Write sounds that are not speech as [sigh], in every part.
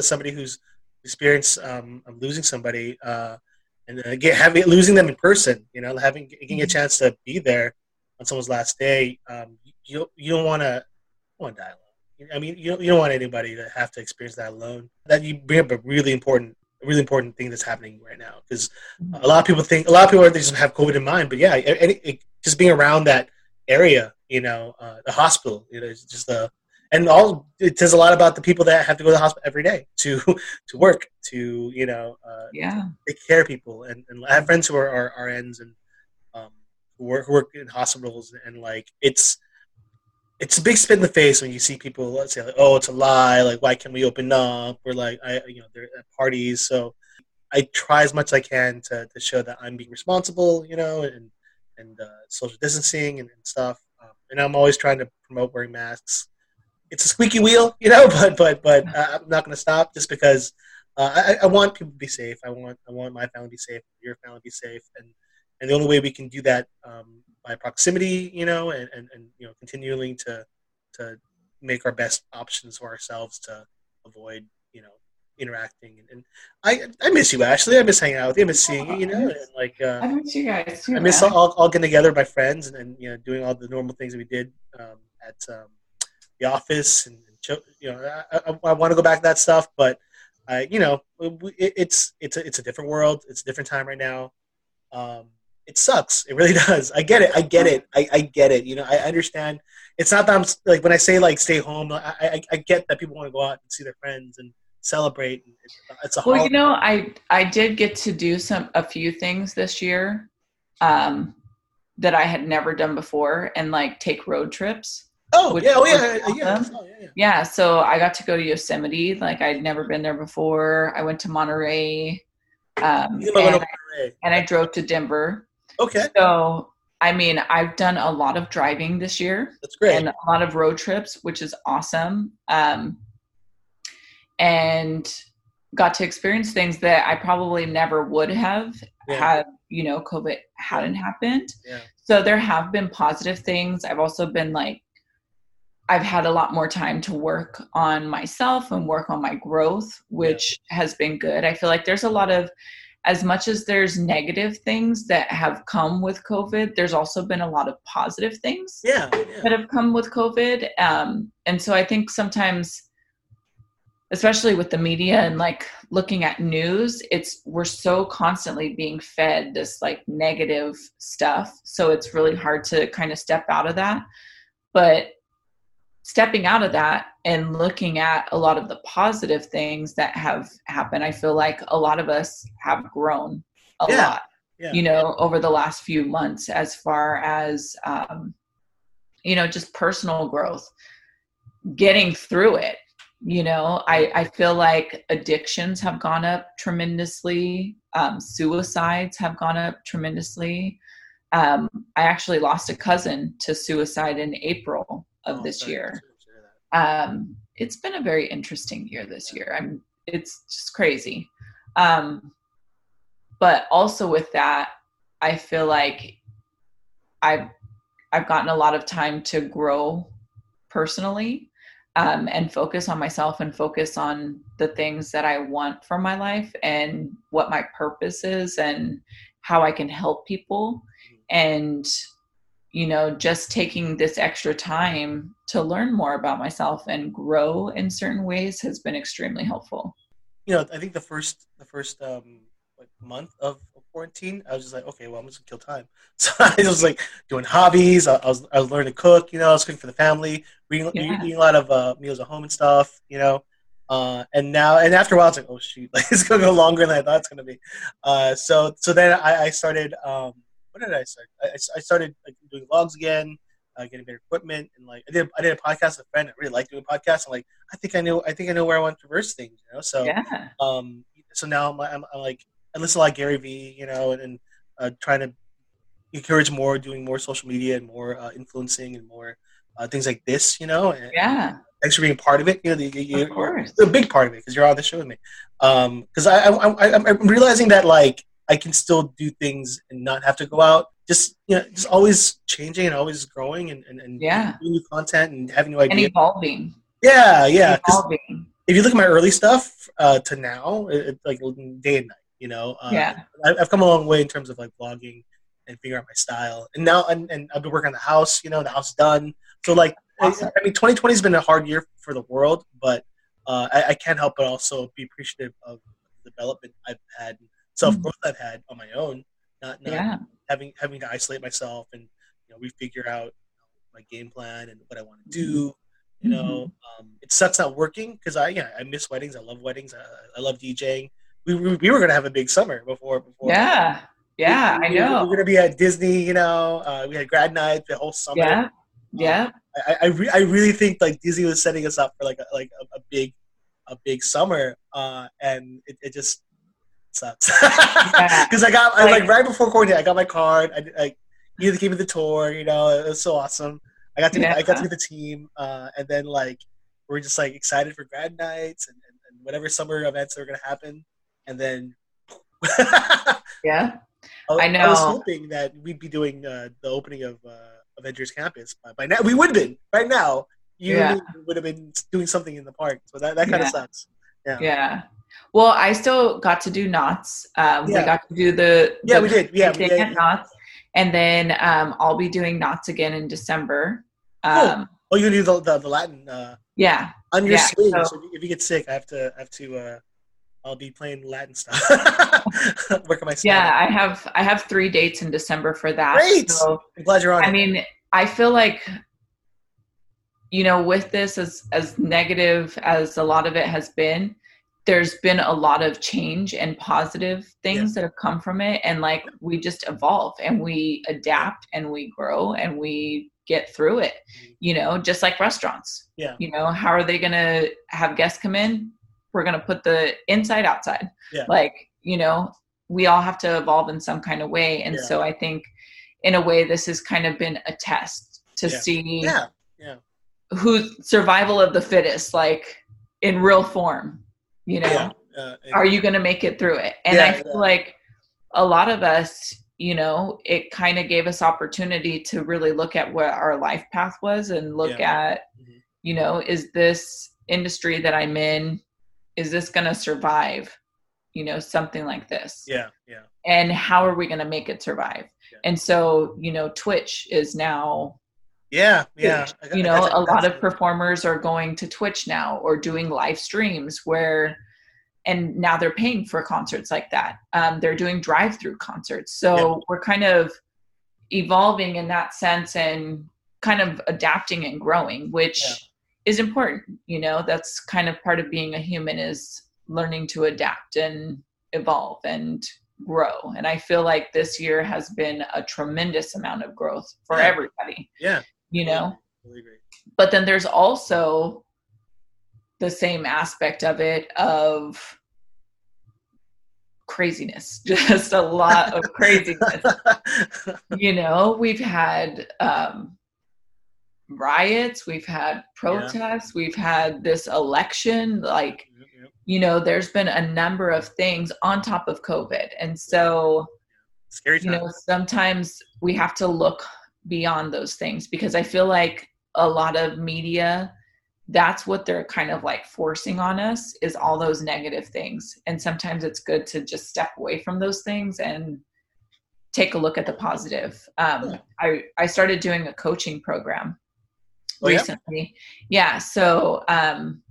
as somebody who's experienced um, losing somebody, uh, and again having losing them in person, you know, having getting a mm-hmm. chance to be there on someone's last day, um, you you don't want to want to die alone. I mean, you don't, you don't want anybody to have to experience that alone. That you bring up a really important, really important thing that's happening right now because a lot of people think a lot of people are, they just have COVID in mind, but yeah, any, it, just being around that area, you know, uh, the hospital, you know, it's just a and all it says a lot about the people that have to go to the hospital every day to [laughs] to work to you know uh, yeah. take care of people. And, and I have friends who are, are RNs and um, who work who work in hospitals and like it's it's a big spit in the face when you see people let's say like oh it's a lie. Like why can't we open up? Or like I you know they're at parties. So I try as much as I can to, to show that I'm being responsible you know and and uh, social distancing and, and stuff. Um, and I'm always trying to promote wearing masks it's a squeaky wheel, [laughs] you know. But but but uh, I'm not going to stop just because uh, I, I want people to be safe. I want I want my family to be safe, your family to be safe, and and the only way we can do that um, by proximity, you know, and, and, and you know, continuing to to make our best options for ourselves to avoid, you know, interacting. And, and I I miss you, Ashley. I miss hanging out with you. I miss seeing you. You know, and like uh, I miss you guys too. I miss all, all, getting together with my friends and, and you know doing all the normal things that we did um, at um, the Office, and you know, I, I, I want to go back to that stuff, but I, you know, it, it's it's a, it's a different world. It's a different time right now. Um, it sucks. It really [laughs] does. I get it. I get it. I, I get it. You know, I understand. It's not that I'm like when I say like stay home. I I, I get that people want to go out and see their friends and celebrate. It's a well, holiday. you know, I I did get to do some a few things this year, um, that I had never done before, and like take road trips. Oh yeah, oh yeah, awesome. yeah, oh, yeah, yeah. Yeah, so I got to go to Yosemite. Like I'd never been there before. I went to Monterey. Um, and, I, and I drove to Denver. Okay. So I mean, I've done a lot of driving this year. That's great. And a lot of road trips, which is awesome. Um, and got to experience things that I probably never would have yeah. had, you know, COVID hadn't happened. Yeah. So there have been positive things. I've also been like I've had a lot more time to work on myself and work on my growth, which has been good. I feel like there's a lot of, as much as there's negative things that have come with COVID, there's also been a lot of positive things yeah, yeah. that have come with COVID. Um, and so I think sometimes, especially with the media and like looking at news, it's we're so constantly being fed this like negative stuff. So it's really hard to kind of step out of that. But stepping out of that and looking at a lot of the positive things that have happened i feel like a lot of us have grown a yeah. lot yeah. you know over the last few months as far as um, you know just personal growth getting through it you know i i feel like addictions have gone up tremendously um, suicides have gone up tremendously um, i actually lost a cousin to suicide in april of oh, this year. Um, it's been a very interesting year this year. I'm it's just crazy. Um, but also with that, I feel like I've I've gotten a lot of time to grow personally um, and focus on myself and focus on the things that I want for my life and what my purpose is and how I can help people. Mm-hmm. And you know, just taking this extra time to learn more about myself and grow in certain ways has been extremely helpful. You know, I think the first the first um, like month of quarantine, I was just like, okay, well, I'm just gonna kill time. [laughs] So I was like doing hobbies. I, I was I was learning to cook. You know, I was cooking for the family, reading, yeah. eating a lot of uh, meals at home and stuff. You know, uh, and now and after a while, it's like, oh shoot, [laughs] like it's gonna go longer than I thought it's gonna be. Uh, so so then I, I started. Um, what did I start? I, I started like, doing vlogs again, uh, getting better equipment, and like I did I did a podcast with a friend. I really like doing podcasts. I'm like I think I know I think I know where I want to reverse things. You know, so yeah. um, so now I'm, I'm, I'm like I listen to like Gary Vee, you know, and, and uh, trying to encourage more, doing more social media and more uh, influencing and more uh, things like this, you know. And, yeah. Thanks for being part of it. You know, the, you, of course. you're a big part of it because you're on the show with me. Because um, I, I, I, I'm realizing that like I can still do things and not have to go out. Just you know, just always changing and always growing and, and, and yeah, new content and having new ideas and evolving. Yeah, yeah, evolving. if you look at my early stuff uh, to now, it's it, like day and night. You know, uh, yeah, I've come a long way in terms of like vlogging and figuring out my style. And now, and, and I've been working on the house. You know, the house done. So like, awesome. I, I, mean, 2020 has been a hard year for the world, but uh, I, I, can't help but also be appreciative of the development I've had, self growth mm-hmm. I've had on my own. Not, not yeah. having having to isolate myself and you know refigure out my game plan and what I want to do. You know, mm-hmm. um, it sucks not working because I yeah I miss weddings. I love weddings. I, I love DJing we, we, we were gonna have a big summer before before. Yeah, yeah, we, I know. We were gonna be at Disney. You know, uh, we had grad night the whole summer. Yeah, yeah. Um, I I, re- I really think like Disney was setting us up for like a, like a, a big a big summer, uh, and it, it just sucks because [laughs] I got I, like right before quarantine, I got my card. I like you gave me the tour. You know, it was so awesome. I got to yeah. I got to meet the team, uh, and then like we're just like excited for grad nights and, and, and whatever summer events that are gonna happen and then [laughs] yeah, I, I, know. I was hoping that we'd be doing uh, the opening of uh, Avengers Campus by, by now. We would have been right now. You yeah. would have been doing something in the park, so that that kind of yeah. sucks. Yeah. Yeah. Well, I still got to do Knott's. Um, yeah. We got to do the, the yeah we did yeah, we did. Knott's, and then um, I'll be doing Knott's again in December. Um, oh. oh, you do the, the, the Latin? Uh, yeah. On your yeah, swing, so, so if you get sick, I have to I have to uh, I'll be playing Latin stuff. [laughs] Working my Yeah, I have I have three dates in December for that. Great. So, I'm glad you're on. I mean, I feel like you know, with this as as negative as a lot of it has been, there's been a lot of change and positive things yeah. that have come from it and like we just evolve and we adapt and we grow and we get through it mm-hmm. you know just like restaurants yeah you know how are they going to have guests come in we're going to put the inside outside yeah. like you know we all have to evolve in some kind of way and yeah. so i think in a way this has kind of been a test to yeah. see yeah yeah who's survival of the fittest like in real form you know uh, are you going to make it through it? And i feel like a lot of us you know it kind of gave us opportunity to really look at what our life path was and look at mm-hmm. you know is this industry that i'm in is this going to survive you know something like this? Yeah yeah. And how are we going to make it survive? Yeah. and so you know twitch is now yeah yeah. You know a lot of performers are going to twitch now or doing live streams where and now they're paying for concerts like that. Um, they're doing drive-through concerts. So yeah. we're kind of evolving in that sense and kind of adapting and growing which yeah. is important you know? That's kind of part of being a human is learning to adapt and evolve and grow. And i feel like this year has been a tremendous amount of growth for yeah. everybody. Yeah you know but then there's also the same aspect of it of craziness [laughs] just a lot of [laughs] craziness you know we've had um riots, we've had protests, yeah. we've had this election. Like, yep, yep. you know, there's been a number of things on top of COVID. And so, scary time. you know, sometimes we have to look beyond those things because I feel like a lot of media that's what they're kind of like forcing on us is all those negative things and sometimes it's good to just step away from those things and take a look at the positive um, I, I started doing a coaching program oh, recently. Yeah. yeah so um,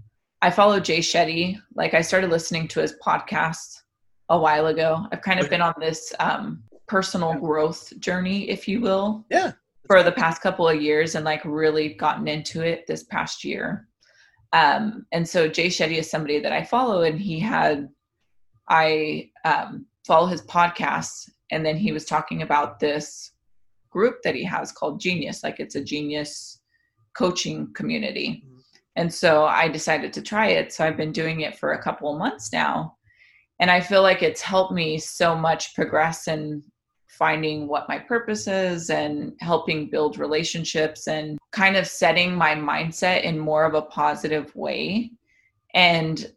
I follow Jay Shetty. Like I started listening to his podcast a while ago. I've kind of been on this um, personal growth journey, if you will. Yeah. For the past couple of years and like really gotten into it this past year. Um, and so Jay Shetty is somebody that I follow and he had, I um, follow his podcasts and then he was talking about this group that he has called Genius. Like it's a genius coaching community. And so I decided to try it. So I've been doing it for a couple of months now. And I feel like it's helped me so much progress in finding what my purpose is and helping build relationships and kind of setting my mindset in more of a positive way. And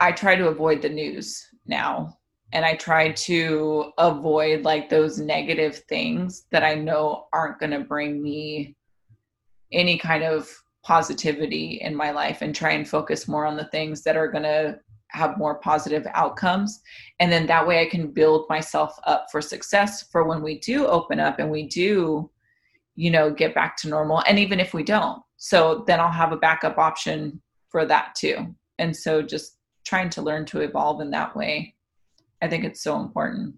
I try to avoid the news now. And I try to avoid like those negative things that I know aren't going to bring me any kind of positivity in my life and try and focus more on the things that are going to have more positive outcomes. And then that way i can build myself up for success for when we do open up and we do you know get back to normal and even if we don't. So then i'll have a backup option for that too. And so just trying to learn to evolve in that way i think it's so important.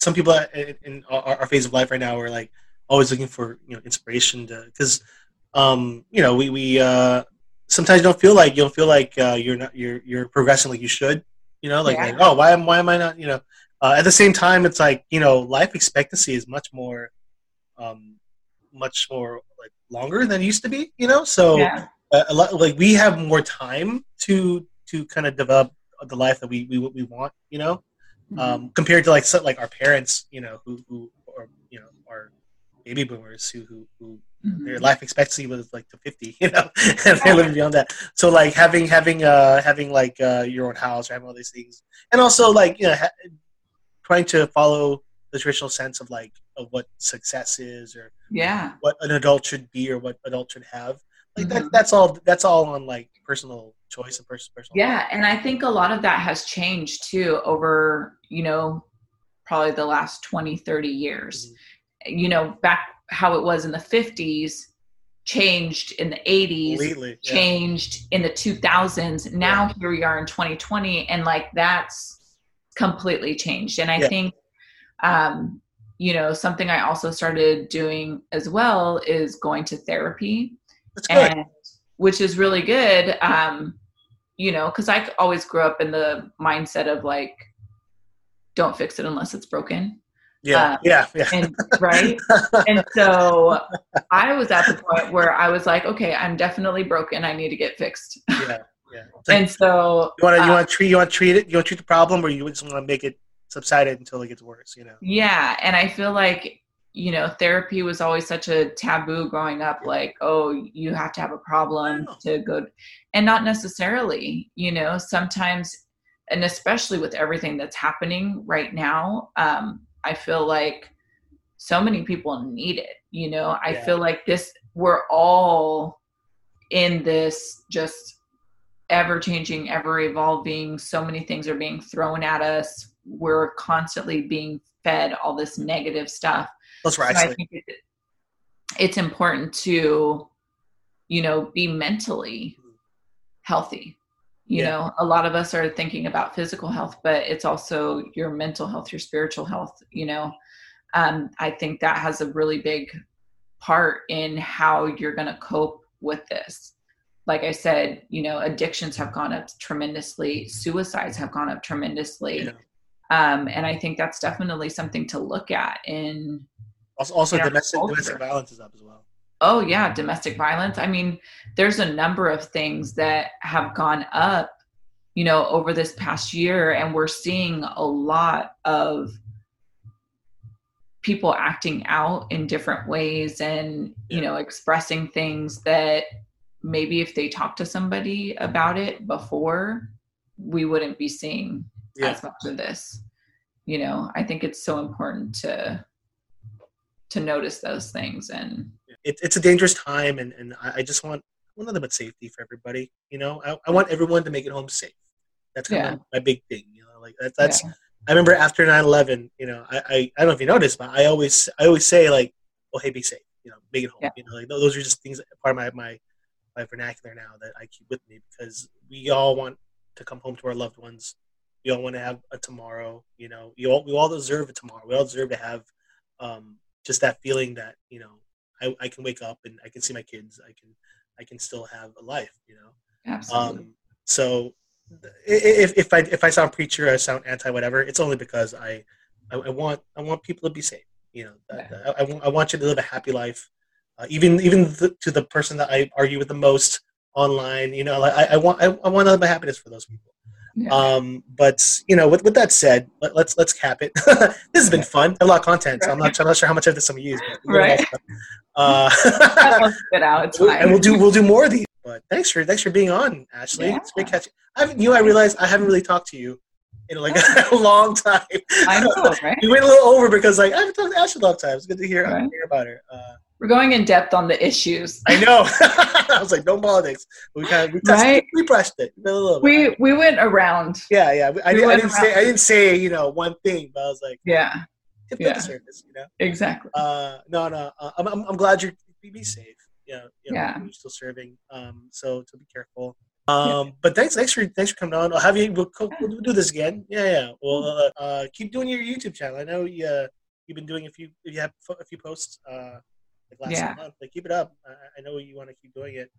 Some people in our, phase of life right now are like always looking for you know inspiration to because um you know we we uh sometimes you don't feel like you don't feel like uh, you're not you're you're progressing like you should. You know, like, yeah. like oh why am why am I not you know. Uh, at the same time, it's like you know, life expectancy is much more, um, much more like longer than it used to be. You know, so yeah. uh, a lot like we have more time to to kind of develop the life that we we we want. You know, mm-hmm. um, compared to like so, like our parents. You know, who who or you know our baby boomers who who, who mm-hmm. their life expectancy was like to 50 [laughs] you know and they're living beyond that so like having having uh having like uh your own house or having all these things and also like you know ha- trying to follow the traditional sense of like of what success is or yeah what an adult should be or what adult should have like mm-hmm. that, that's all that's all on like personal choice and personal personal yeah life. and i think a lot of that has changed too over you know probably the last 20 30 years mm-hmm. You know back how it was in the 50s changed in the 80s yeah. changed in the 2000s now yeah. here we are in 2020 and like that's completely changed and i yeah. think um you know something i also started doing as well is going to therapy and which is really good um you know because i always grew up in the mindset of like don't fix it unless it's broken yeah, um, yeah, yeah. And, right. and so I was at the point where I was like, okay, I'm definitely broken. I need to get fixed. Yeah, yeah. [laughs] and so you want to you want to treat you want to treat it you want to treat the problem, or you just want to make it subside it until it gets worse. You know. Yeah, and I feel like you know therapy was always such a taboo growing up. Like, oh, you have to have a problem to go, and not necessarily. You know, sometimes and especially with everything that's happening right now um, I feel like so many people need it. You know, I yeah. feel like this, we're all in this just ever changing, ever evolving. So many things are being thrown at us. We're constantly being fed all this negative stuff. That's right. So I think it, it's important to, you know, be mentally mm-hmm. healthy you yeah. know a lot of us are thinking about physical health but it's also your mental health your spiritual health you know? Um, i think that has a really big part in how you're going to cope with this. Like i said you know addictions have gone up tremendously. Suicides have gone up tremendously. Yeah. um, and i think that's definitely something to look at in also, in domestic, domestic violence is up as well Oh, yeah, domestic violence. I mean, there's a number of things that have gone up, you know, over this past year, and we're seeing a lot of people acting out in different ways and, you know, expressing things that maybe if they talked to somebody about it before, we wouldn't be seeing yeah. as much of this. You know, I think it's so important to to notice those things and it, it's a dangerous time, and, and I just want want nothing but safety for everybody. You know, I, I want everyone to make it home safe. That's kind yeah. of my big thing. You know, like that, that's. Yeah. I remember after 9-11, you know, I, I, I don't know if you noticed, but I always I always say like, "Oh, hey, be safe." You know, make it home. Yeah. You know, like those are just things part of my my my vernacular now that I keep with me because we all want to come home to our loved ones. We all want to have a tomorrow. You know, we all we all deserve a tomorrow. We all deserve to have um, just that feeling that you know I, I can wake up and I can see my kids. I can I can still have a life, you know. Absolutely. Um, so if if I if I sound preacher, I sound anti whatever. It's only because I, I, I want I want people to be safe. You know, yeah. I, I, I, want you to live a happy life, uh, even even the, to the person that I argue with the most online. You know, like I, I want I, I want to live a happiness for those people. Yeah. Um, but you know, with, with that said, let, us let's, let's cap it. [laughs] this has been fun. A lot of content. So I'm not I'm not sure how much of this I'm gonna use. right. Uh, [laughs] out. It's fine. And we'll do we'll do more of these. But thanks for thanks for being on, Ashley. Yeah. It's great catching. I've, you know, I realized I haven't really talked to you in like [laughs] a long time. I know, right? we went a little over because like I haven't talked to Ashley a long time. It's good to hear, right. hear about her. Uh, We're going in depth on the issues. I know. [laughs] I was like, no politics. We kind of we, tested, Right. we brushed it a little bit. We we went around. yeah, yeah. I, we I didn't say. I didn't say you know one thing, but I was like Yeah, tip Yeah. surface. You know. exactly. Uh, no, no. Uh, I'm, I'm I'm glad you're you be safe. Yeah, you know, Yeah. You're still serving. Um, so to be careful. Um, but thanks, thanks for thanks for coming on. I'll have you. We'll, we'll do this again. Yeah, yeah. Well, uh, uh, keep doing your YouTube channel. I know you. Uh, you've been doing a few. You have a few posts. Uh, like last Yeah. month. Like keep it up. I, I know you want to keep doing it.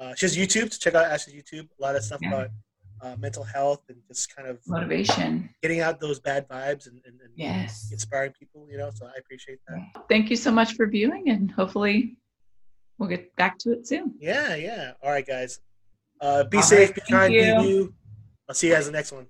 Uh, she has YouTube. So check out Ashley's YouTube. A lot of stuff Yeah. about uh, mental health and just kind of Motivation. getting out those bad vibes and, and, and Yes. inspiring people. You know, so I appreciate that. Thank you so much for viewing, and hopefully we'll get back to it soon. Yeah, yeah. All right, guys. Uh, be All safe, right, be kind, be you. you. I'll see you guys in the next one.